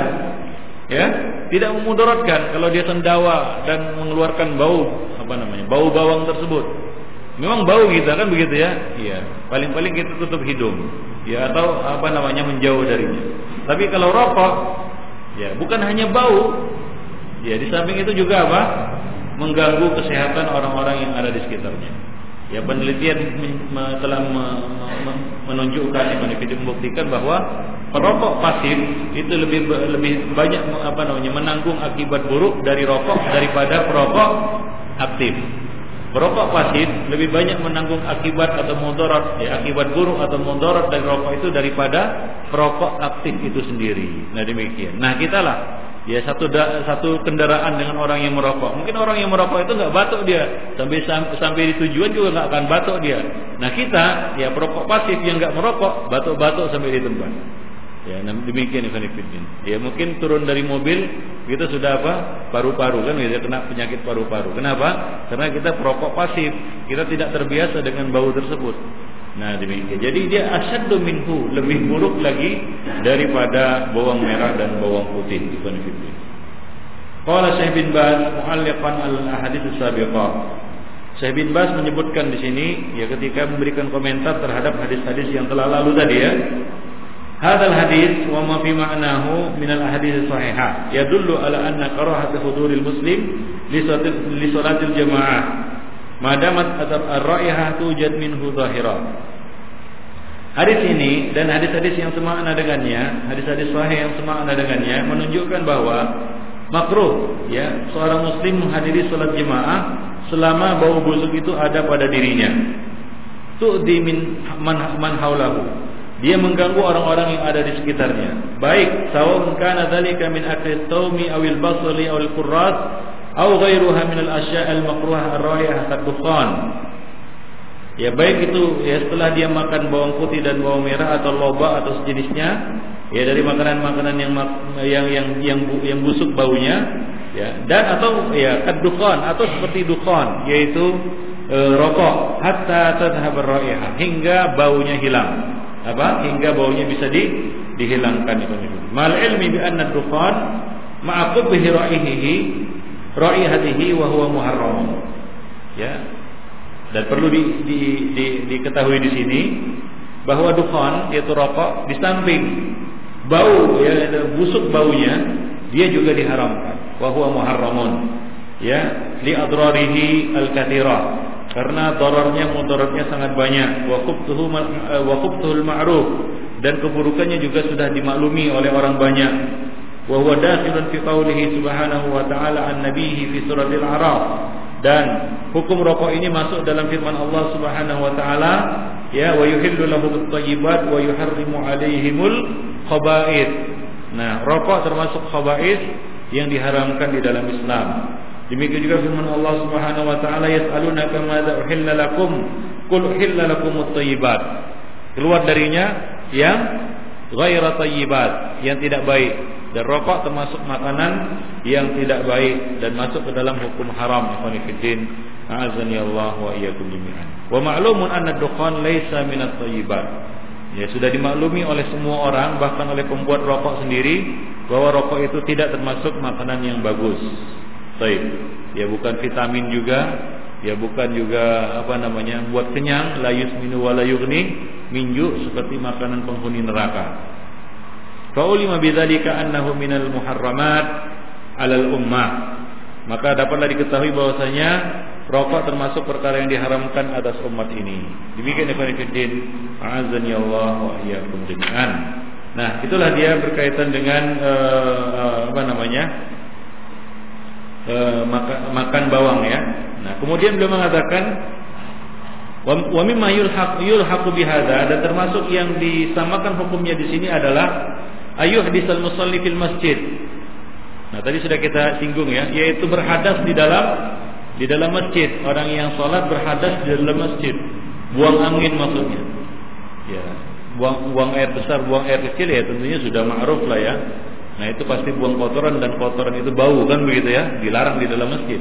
Ya, tidak memudaratkan kalau dia sendawa dan mengeluarkan bau apa namanya? Bau bawang tersebut. Memang bau kita kan begitu ya? Iya. Paling-paling kita tutup hidung ya atau apa namanya menjauh darinya. Tapi kalau rokok, ya bukan hanya bau, ya di samping itu juga apa? Mengganggu kesehatan orang-orang yang ada di sekitarnya. Ya penelitian telah menunjukkan yang membuktikan bahwa perokok pasif itu lebih lebih banyak apa namanya menanggung akibat buruk dari rokok daripada perokok aktif. Merokok pasif lebih banyak menanggung akibat atau mudarat, ya, akibat buruk atau mudarat dari rokok itu daripada perokok aktif itu sendiri. Nah demikian. Nah kita lah, ya satu da, satu kendaraan dengan orang yang merokok. Mungkin orang yang merokok itu nggak batuk dia sampai sampai di tujuan juga nggak akan batuk dia. Nah kita, ya perokok pasif yang nggak merokok, batuk-batuk sampai di tempat. Ya, demikian Ibn Ya, mungkin turun dari mobil kita sudah apa? Paru-paru kan kita kena penyakit paru-paru. Kenapa? Karena kita perokok pasif. Kita tidak terbiasa dengan bau tersebut. Nah, demikian. Jadi dia asyaddu minhu, lebih buruk lagi daripada bawang merah dan bawang putih Ibn Qala Syekh bin Baz mu'alliqan al-ahadits sabiqah. Syekh bin Bas menyebutkan di sini ya ketika memberikan komentar terhadap hadis-hadis yang telah lalu tadi ya. Hadal hadis wa ma fi ma'nahu min al ahadits sahihah yadullu ala anna karahat huduril muslim li salatil jamaah madamat ar-raihah tujad minhu zahira. Hadis ini dan hadis-hadis yang semakna dengannya, hadis-hadis sahih yang semakna dengannya menunjukkan bahwa makruh ya seorang muslim menghadiri salat jemaah selama bau busuk itu ada pada dirinya. Tu'di min man, man haulahu. Dia mengganggu orang-orang yang ada di sekitarnya. Baik, sawa'un kana dzalika min akli taumi awil basli awil qurrat aw ghairuha min al-asya' al-makruhah ar-raihah kadukhan. Ya baik itu ya setelah dia makan bawang putih dan bawang merah atau loba atau sejenisnya, ya dari makanan-makanan yang yang yang yang yang busuk baunya, ya dan atau ya kadukon atau seperti dukon yaitu e, rokok hatta tadhhab raihah hingga baunya hilang apa? Hingga baunya bisa di dihilangkan itu mal ilmi bi anna dukhan ma'aqub bihi raihihi raihatihi wa huwa muharram. Ya. Dan perlu di, di, di, diketahui di sini bahwa dukhan yaitu rokok di samping bau ya busuk baunya dia juga diharamkan. Wa huwa muharramun. Ya. Li adrarihi al kathira karena dararnya mudaratnya sangat banyak. Wa qubtuhu wa qubtuhul ma'ruf. Dan keburukannya juga sudah dimaklumi oleh orang banyak. Wa huwa dakhilun fi qawlihi subhanahu wa ta'ala an nabihi fi suratil a'raf. Dan hukum rokok ini masuk dalam firman Allah Subhanahu wa taala ya wa yuhillu lahum at-thayyibat wa yuharrimu alaihimul khaba'ith. Nah rokok termasuk khaba'ith yang diharamkan di dalam Islam. Demikian juga firman Allah Subhanahu wa taala yas'alunaka madza uhilla lakum qul uhilla lakumut thayyibat. Keluar darinya yang ghaira thayyibat, yang tidak baik. Dan rokok termasuk makanan yang tidak baik dan masuk ke dalam hukum haram. Ikhwan fillah, a'azani Allah wa iyyakum jami'an. Wa ma'lumun anna ad-dukhan laysa minat thayyibat. Ya sudah dimaklumi oleh semua orang bahkan oleh pembuat rokok sendiri bahwa rokok itu tidak termasuk makanan yang bagus. Baik. Ya bukan vitamin juga, ya bukan juga apa namanya buat kenyang, la yusminu wa la minju seperti makanan penghuni neraka. Fa ulima bidzalika annahu minal muharramat 'alal ummah. Maka dapatlah diketahui bahwasanya rokok termasuk perkara yang diharamkan atas umat ini. Demikian ikhwan fillah, azani Allah wa iyyakum. Nah, itulah dia berkaitan dengan uh, uh, apa namanya? Uh, makan, makan bawang ya. Nah, kemudian beliau mengatakan wa mimma yulhaq yulhaqu bihadza. Dan termasuk yang disamakan hukumnya di sini adalah ayuh disal musalli fil masjid. Nah, tadi sudah kita singgung ya, yaitu berhadas di dalam di dalam masjid. Orang yang sholat berhadas di dalam masjid. Buang angin maksudnya. Ya buang buang air besar buang air kecil ya tentunya sudah ma'ruf lah ya nah itu pasti buang kotoran dan kotoran itu bau kan begitu ya? Dilarang di dalam masjid.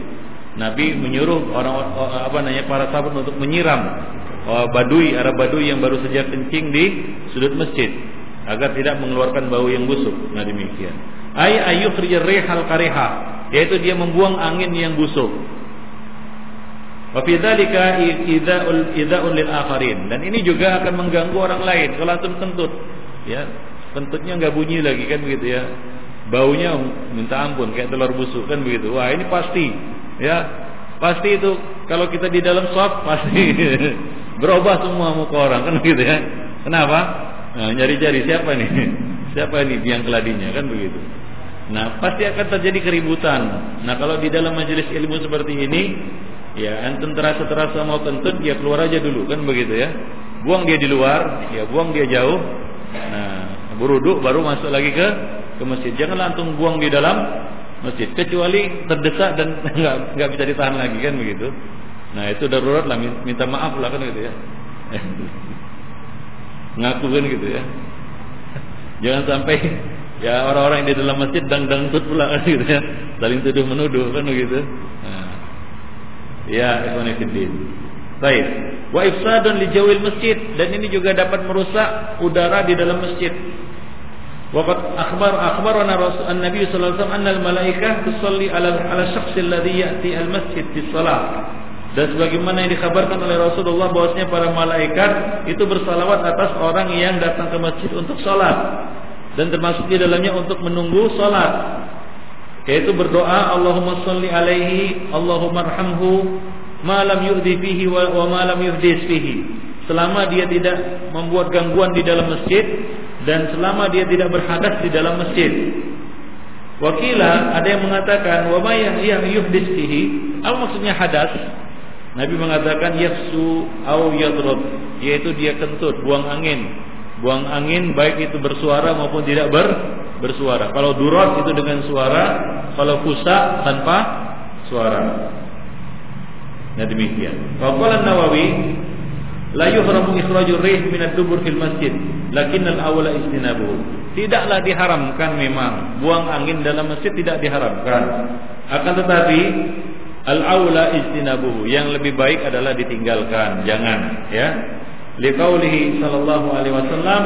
Nabi menyuruh orang apa namanya para sahabat untuk menyiram badui Arab badui yang baru saja kencing di sudut masjid agar tidak mengeluarkan bau yang busuk. Nah demikian. Ay ayuh rihal kariha yaitu dia membuang angin yang busuk. Wa fi dzalika idza'ul lil akharin. Dan ini juga akan mengganggu orang lain. Kalau antum kentut. Ya, kentutnya enggak bunyi lagi kan begitu ya. Baunya minta ampun kayak telur busuk kan begitu. Wah, ini pasti ya. Pasti itu kalau kita di dalam shop pasti berubah semua muka orang kan begitu ya. Kenapa? Nah, nyari-cari siapa nih? Siapa ini biang keladinya kan begitu. Nah, pasti akan terjadi keributan. Nah, kalau di dalam majelis ilmu seperti ini, Ya, antum terasa-terasa mau kentut, ya keluar aja dulu kan begitu ya. Buang dia di luar, ya buang dia jauh. Nah, beruduk baru masuk lagi ke ke masjid. Jangan antum buang di dalam masjid kecuali terdesak dan nggak nggak bisa ditahan lagi kan begitu. Nah, itu darurat lah minta maaf lah kan gitu ya. Ngaku kan gitu ya. Jangan sampai ya orang-orang di dalam masjid dang dangdut pula kan gitu ya. Saling tuduh menuduh kan begitu. Nah, Ya, ikhwan fillah. Baik. Wa ifsadun li jawil masjid dan ini juga dapat merusak udara di dalam masjid. Akhbarana Rasul Nabi sallallahu alaihi wasallam anna al malaikah tusalli ala ala syakhs alladhi ya'ti al masjid fi shalah. Dan sebagaimana yang dikabarkan oleh Rasulullah bahwasanya para malaikat itu bersalawat atas orang yang datang ke masjid untuk sholat dan termasuk di dalamnya untuk menunggu sholat yaitu berdoa Allahumma salli alaihi Allahumma arhamhu ma lam fihi wa, wa ma fihi. Selama dia tidak membuat gangguan di dalam masjid dan selama dia tidak berhadas di dalam masjid wakila ada yang mengatakan wa ma yang yuhdis fihi apa maksudnya hadas Nabi mengatakan yafsu au yadrub yaitu dia kentut, buang angin. Buang angin baik itu bersuara maupun tidak ber bersuara. Kalau durot itu dengan suara, kalau kusa tanpa suara. Nah demikian. Qala Nawawi la yuhramu ikhrajur rih min ad-dubur fil masjid, lakin al-awla istinabu. Tidaklah diharamkan memang buang angin dalam masjid tidak diharamkan. Akan tetapi Al-aula istinabuhu. Yang lebih baik adalah ditinggalkan, jangan ya. Liqaulihi sallallahu alaihi wasallam,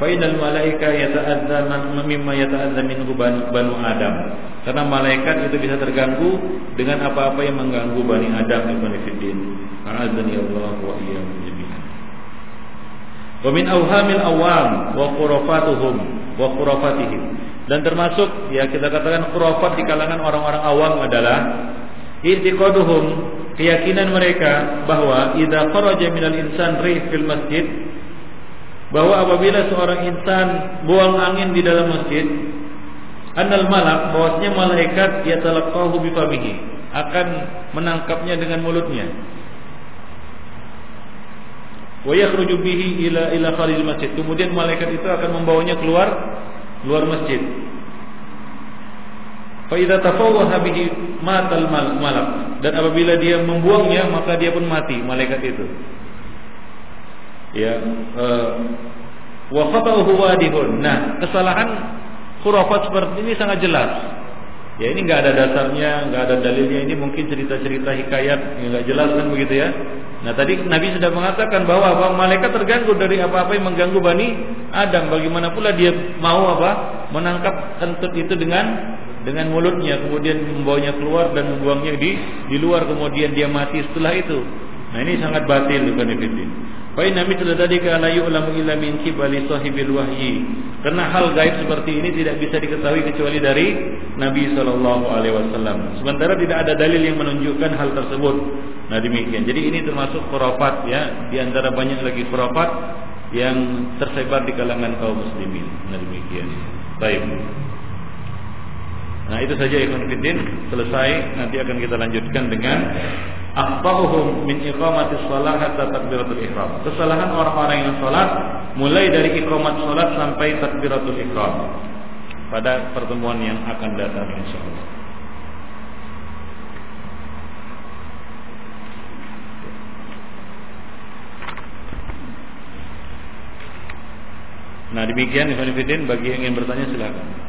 fa innal malaika yata'adza mimma yata'adza minhu banu Adam. Karena malaikat itu bisa terganggu dengan apa-apa yang mengganggu Bani Adam ibn Fiddin. A'adzani Allah wa. Wa min awhamil awam wa khurafatuhum wa khurafatihim. Dan termasuk ya kita katakan khurafat di kalangan orang-orang awam adalah i'tiqaduhum keyakinan mereka bahwa idza kharaja minal insan rih fil masjid bahwa apabila seorang insan buang angin di dalam masjid annal malak bahwasanya malaikat yatalaqahu bi famihi akan menangkapnya dengan mulutnya wa yakhruju bihi ila ila kharij masjid kemudian malaikat itu akan membawanya keluar keluar masjid Fa idza tafawwaha bihi matal malak. Dan apabila dia membuangnya maka dia pun mati malaikat itu. Ya, uh, wa khata'uhu wadihun. Nah, kesalahan khurafat seperti ini sangat jelas. Ya ini nggak ada dasarnya, nggak ada dalilnya. Ini mungkin cerita-cerita hikayat yang nggak jelas kan begitu ya. Nah tadi Nabi sudah mengatakan bahwa, bahwa malaikat terganggu dari apa-apa yang mengganggu bani Adam. Bagaimana pula dia mau apa menangkap kentut itu dengan dengan mulutnya kemudian membawanya keluar dan membuangnya di di luar kemudian dia mati setelah itu. Nah ini sangat batil bukan itu. Fa inna mithla dzalika la yu'lamu illa min qibali sahibil wahyi. Karena hal gaib seperti ini tidak bisa diketahui kecuali dari Nabi sallallahu alaihi wasallam. Sementara tidak ada dalil yang menunjukkan hal tersebut. Nah demikian. Jadi ini termasuk khurafat ya, di antara banyak lagi khurafat yang tersebar di kalangan kaum muslimin. Nah demikian. Baik. Nah itu saja ikhwan fiddin selesai nanti akan kita lanjutkan dengan akhtahuhum min iqamatis shalah hatta takbiratul ihram. Kesalahan orang-orang yang salat mulai dari iqamat salat sampai takbiratul ihram. Pada pertemuan yang akan datang insyaallah. Nah demikian Ikhwan Fidin bagi yang ingin bertanya silakan.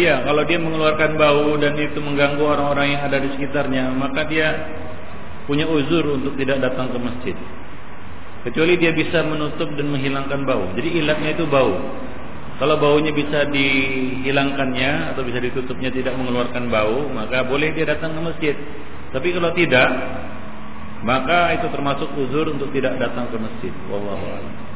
Iya, kalau dia mengeluarkan bau dan itu mengganggu orang-orang yang ada di sekitarnya, maka dia punya uzur untuk tidak datang ke masjid. Kecuali dia bisa menutup dan menghilangkan bau. Jadi ilatnya itu bau. Kalau baunya bisa dihilangkannya atau bisa ditutupnya tidak mengeluarkan bau, maka boleh dia datang ke masjid. Tapi kalau tidak, maka itu termasuk uzur untuk tidak datang ke masjid. Wallahu a'lam.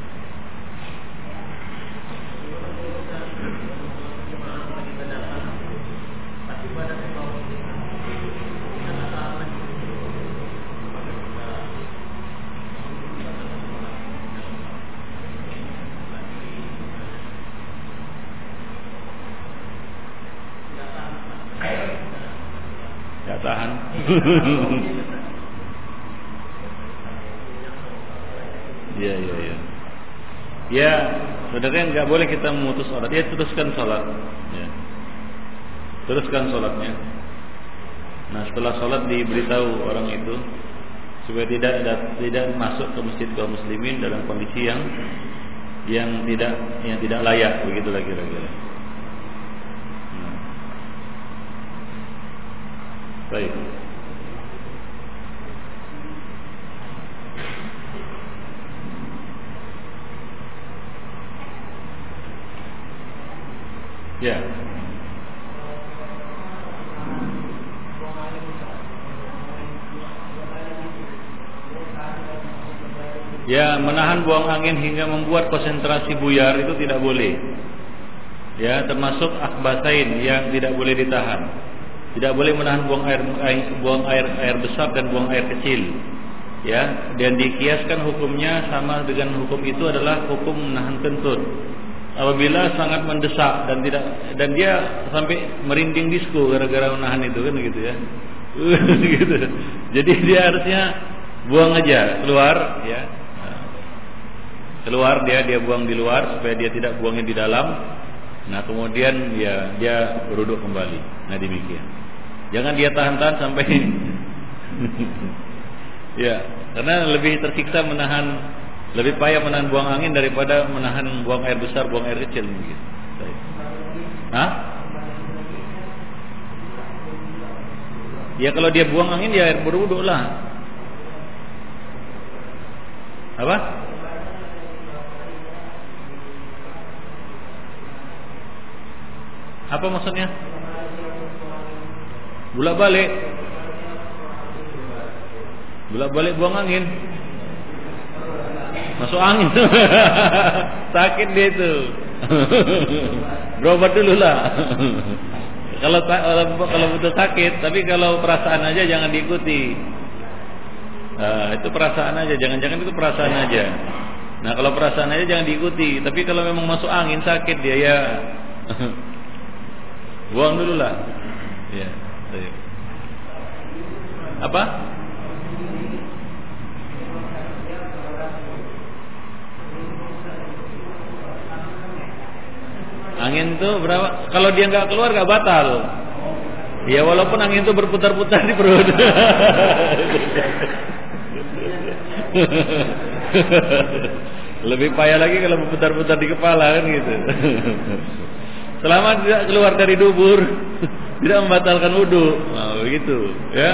Ya, ya, ya. Ya, sebenarnya nggak boleh kita memutus sholat. Ya, teruskan sholat. Ya. Teruskan sholatnya. Nah, setelah sholat diberitahu orang itu, supaya tidak tidak masuk ke masjid kaum muslimin dalam kondisi yang yang tidak yang tidak layak begitu lagi kira-kira. Nah. Baik. Ya. Ya, menahan buang angin hingga membuat konsentrasi buyar itu tidak boleh. Ya, termasuk akhbasain yang tidak boleh ditahan. Tidak boleh menahan buang air, air buang air air besar dan buang air kecil. Ya, dan dikiaskan hukumnya sama dengan hukum itu adalah hukum menahan kentut. Apabila sangat mendesak dan tidak dan dia sampai merinding disco gara-gara menahan itu kan gitu ya. gitu. Jadi dia harusnya buang aja keluar ya keluar dia dia buang di luar supaya dia tidak buangnya di dalam nah kemudian ya dia beruduk kembali nah demikian jangan dia tahan-tahan sampai ya karena lebih tersiksa menahan lebih payah menahan buang angin daripada menahan buang air besar buang air kecil mungkin Hah? Ya kalau dia buang angin dia air berwuduk lah. Apa? Apa maksudnya? Bulak balik. Bulak balik buang angin. Masuk angin. Sakit dia itu. Berobat dulu lah. kalau kalau betul sakit, tapi kalau perasaan aja jangan diikuti. Nah, itu perasaan aja, jangan-jangan itu perasaan aja. Nah, kalau perasaan aja jangan diikuti. Tapi kalau memang masuk angin sakit dia ya Buang dulu lah. Ya. Apa? Angin itu berapa? Kalau dia nggak keluar nggak batal. Ya walaupun angin itu berputar-putar di perut. Lebih payah lagi kalau berputar-putar di kepala kan gitu. Selama tidak keluar dari dubur, tidak membatalkan wudhu. Nah, begitu, ya.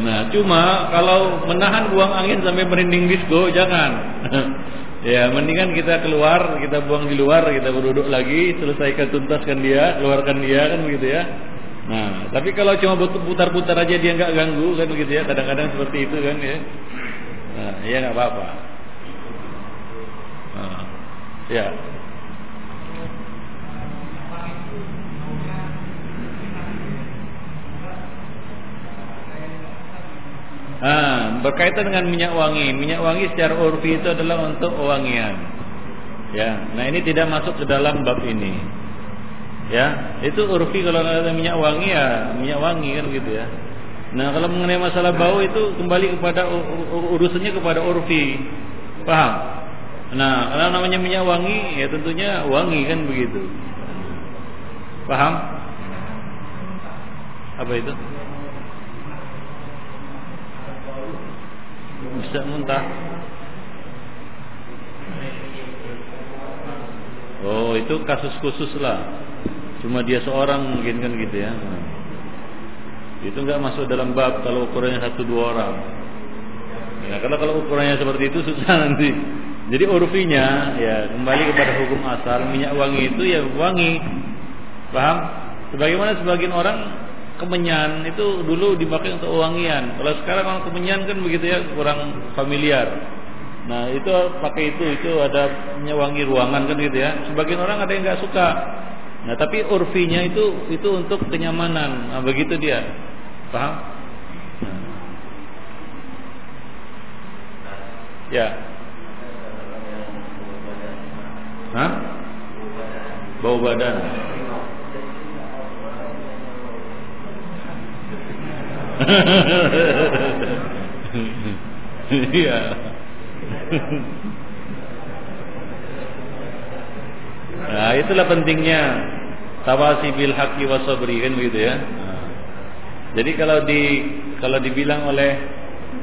Nah, cuma kalau menahan buang angin sampai merinding disco, jangan. ya, mendingan kita keluar, kita buang di luar, kita berduduk lagi, selesaikan tuntaskan dia, keluarkan dia kan begitu ya. Nah, tapi kalau cuma putar-putar aja dia nggak ganggu kan begitu ya, kadang-kadang seperti itu kan ya. Nah, ya nggak apa-apa. Nah, ya. Ah, berkaitan dengan minyak wangi. Minyak wangi secara urfi itu adalah untuk wangian. Ya, nah ini tidak masuk ke dalam bab ini. Ya, itu urfi kalau ada minyak wangi ya minyak wangi kan gitu ya. Nah, kalau mengenai masalah bau itu kembali kepada urusannya kepada urfi. Paham? Nah, kalau namanya minyak wangi ya tentunya wangi kan begitu. Paham? Apa itu? Bisa muntah. Oh itu kasus khusus lah. Cuma dia seorang mungkin kan gitu ya. Itu nggak masuk dalam bab Kalau ukurannya satu dua orang. Ya karena kalau ukurannya seperti itu susah nanti. Jadi urfinya ya kembali kepada hukum asal. Minyak wangi itu ya wangi. Paham? Sebagaimana sebagian orang kemenyan itu dulu dipakai untuk wangian. Kalau sekarang orang kemenyan kan begitu ya kurang familiar. Nah itu pakai itu itu ada wangi ruangan kan gitu ya. Sebagian orang ada yang nggak suka. Nah tapi urfinya itu itu untuk kenyamanan. Nah, begitu dia. Paham? Nah. Ya. Hah? Bau badan. Iya. Nah, itulah pentingnya tawasi bil haqqi wasabri kan begitu ya. Nah. Jadi kalau di kalau dibilang oleh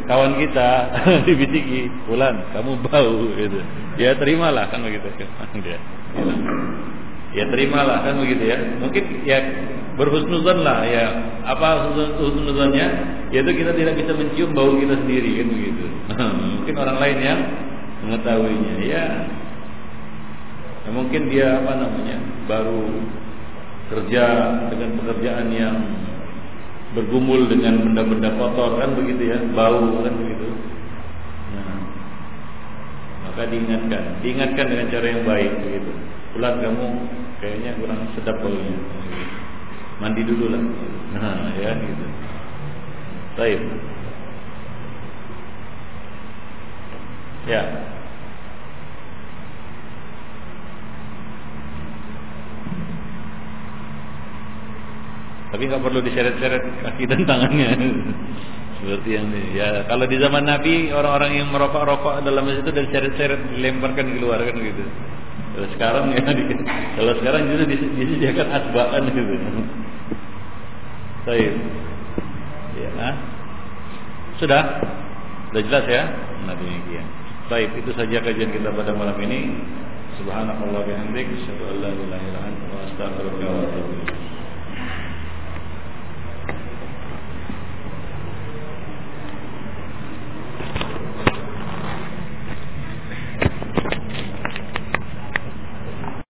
kawan kita dibisiki, "Bulan, kamu bau." gitu. Ya terimalah kan begitu. Dia. Ya terimalah kan begitu ya. Mungkin ya berhusnuzan lah ya. Apa husnuzannya? Yaitu kita tidak bisa mencium bau kita sendiri kan begitu. Mungkin orang lain yang mengetahuinya ya. ya mungkin dia apa namanya baru kerja dengan pekerjaan yang bergumul dengan benda-benda kotor kan begitu ya bau kan begitu nah, maka diingatkan diingatkan dengan cara yang baik begitu pulang kamu kayaknya kurang sedap baunya mandi dulu lah nah ya gitu baik ya Tapi nggak perlu diseret-seret kaki dan tangannya. Seperti yang ini. Ya, kalau di zaman Nabi orang-orang yang merokok-rokok dalam masjid itu dari seret-seret dilemparkan keluar kan gitu. Kalau sekarang ya, kalau sekarang justru disediakan asbakan gitu. Baik. Ya. nah Sudah? Sudah jelas ya? Nah demikian. Baik, itu saja kajian kita pada malam ini. Subhanallah bihamdik, asyhadu an la ilaha illa anta, astaghfiruka wa atubu ilaik.